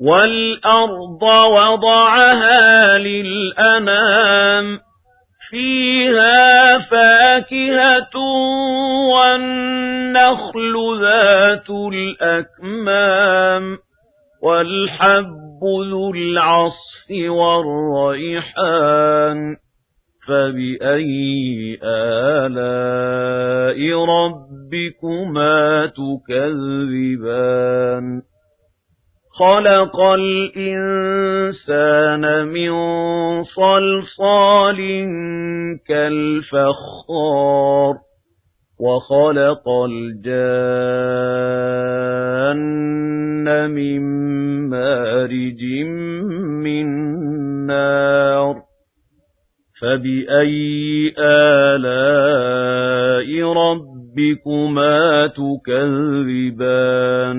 والأرض وضعها للأنام فيها فاكهة والنخل ذات الأكمام والحب ذو العصف والريحان. فبأي آلاء ربكما تكذبان؟ خلق الإنسان من صلصال كالفخار وخلق الجان من مارج من نار فبأي آلاء ربكما تكذبان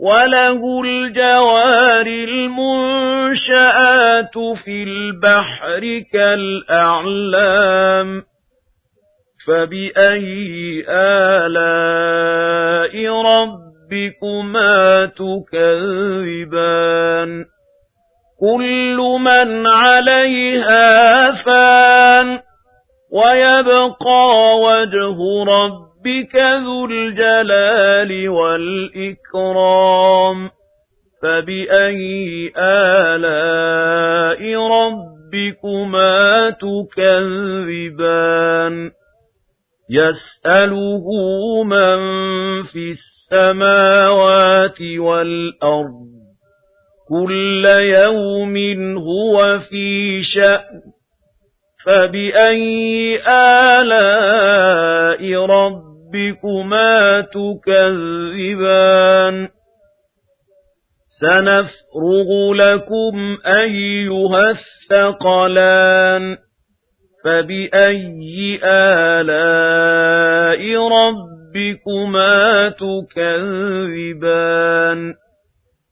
وله الجوار المنشآت في البحر كالأعلام فبأي آلاء ربكما تكذبان كل من عليها فان ويبقى وجه ربك ربك ذو الجلال والإكرام فبأي آلاء ربكما تكذبان؟ يسأله من في السماوات والأرض كل يوم هو في شأن فبأي آلاء ربكما ربكما تكذبان. سنفرغ لكم أيها الثقلان. فبأي آلاء ربكما تكذبان؟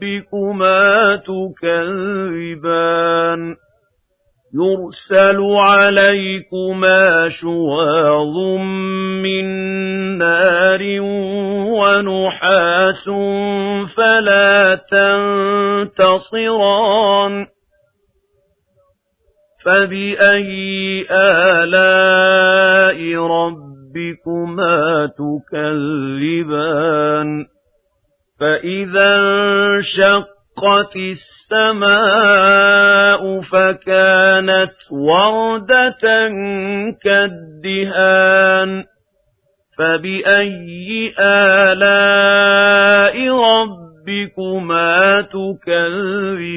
ربكما تكذبان يرسل عليكما شواظ من نار ونحاس فلا تنتصران فبأي آلاء ربكما تكذبان فإذا انشق وانشقت السماء فكانت وردة كالدهان فبأي آلاء ربكما تكذبان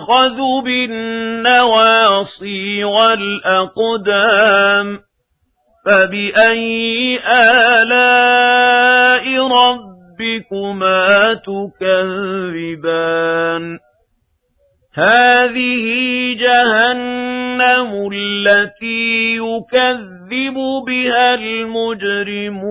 فيؤخذ بالنواصي والأقدام فبأي آلاء ربكما تكذبان؟ هذه جهنم التي يكذب بها المجرمون.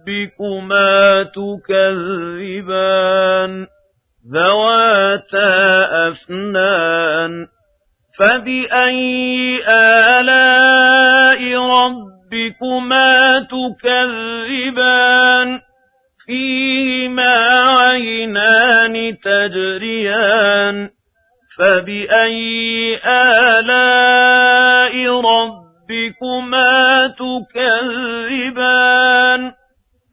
ربكما تكذبان ذواتا أفنان فبأي آلاء ربكما تكذبان فيهما عينان تجريان فبأي آلاء ربكما تكذبان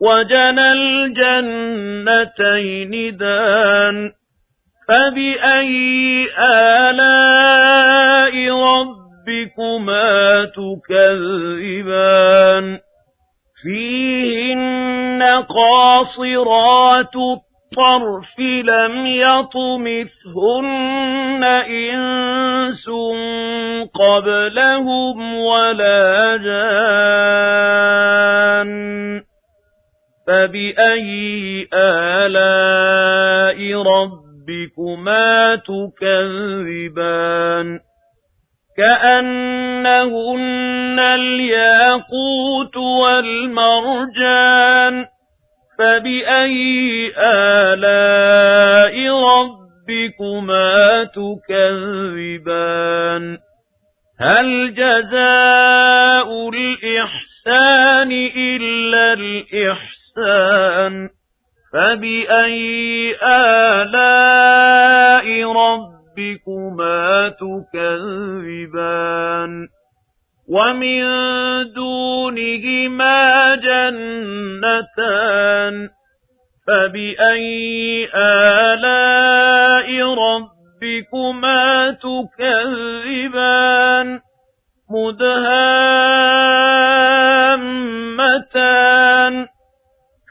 وجنى الجنتين دان فبأي آلاء ربكما تكذبان؟ فيهن قاصرات الطرف لم يطمثهن إنس قبلهم ولا جان. فبأي آلاء ربكما تكذبان؟ كأنهن الياقوت والمرجان. فبأي آلاء ربكما تكذبان؟ هل جزاء الإحسان إلا الإحسان؟ فبأي آلاء ربكما تكذبان؟ ومن دونهما جنتان. فبأي آلاء ربكما تكذبان؟ مدهامتان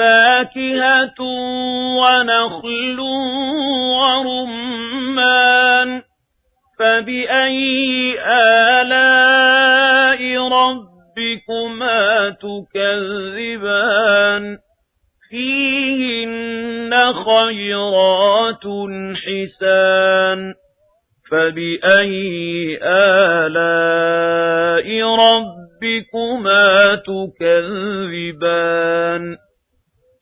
فيهما فاكهة ونخل ورمان فبأي آلاء ربكما تكذبان فيهن خيرات حسان فبأي آلاء ربكما تكذبان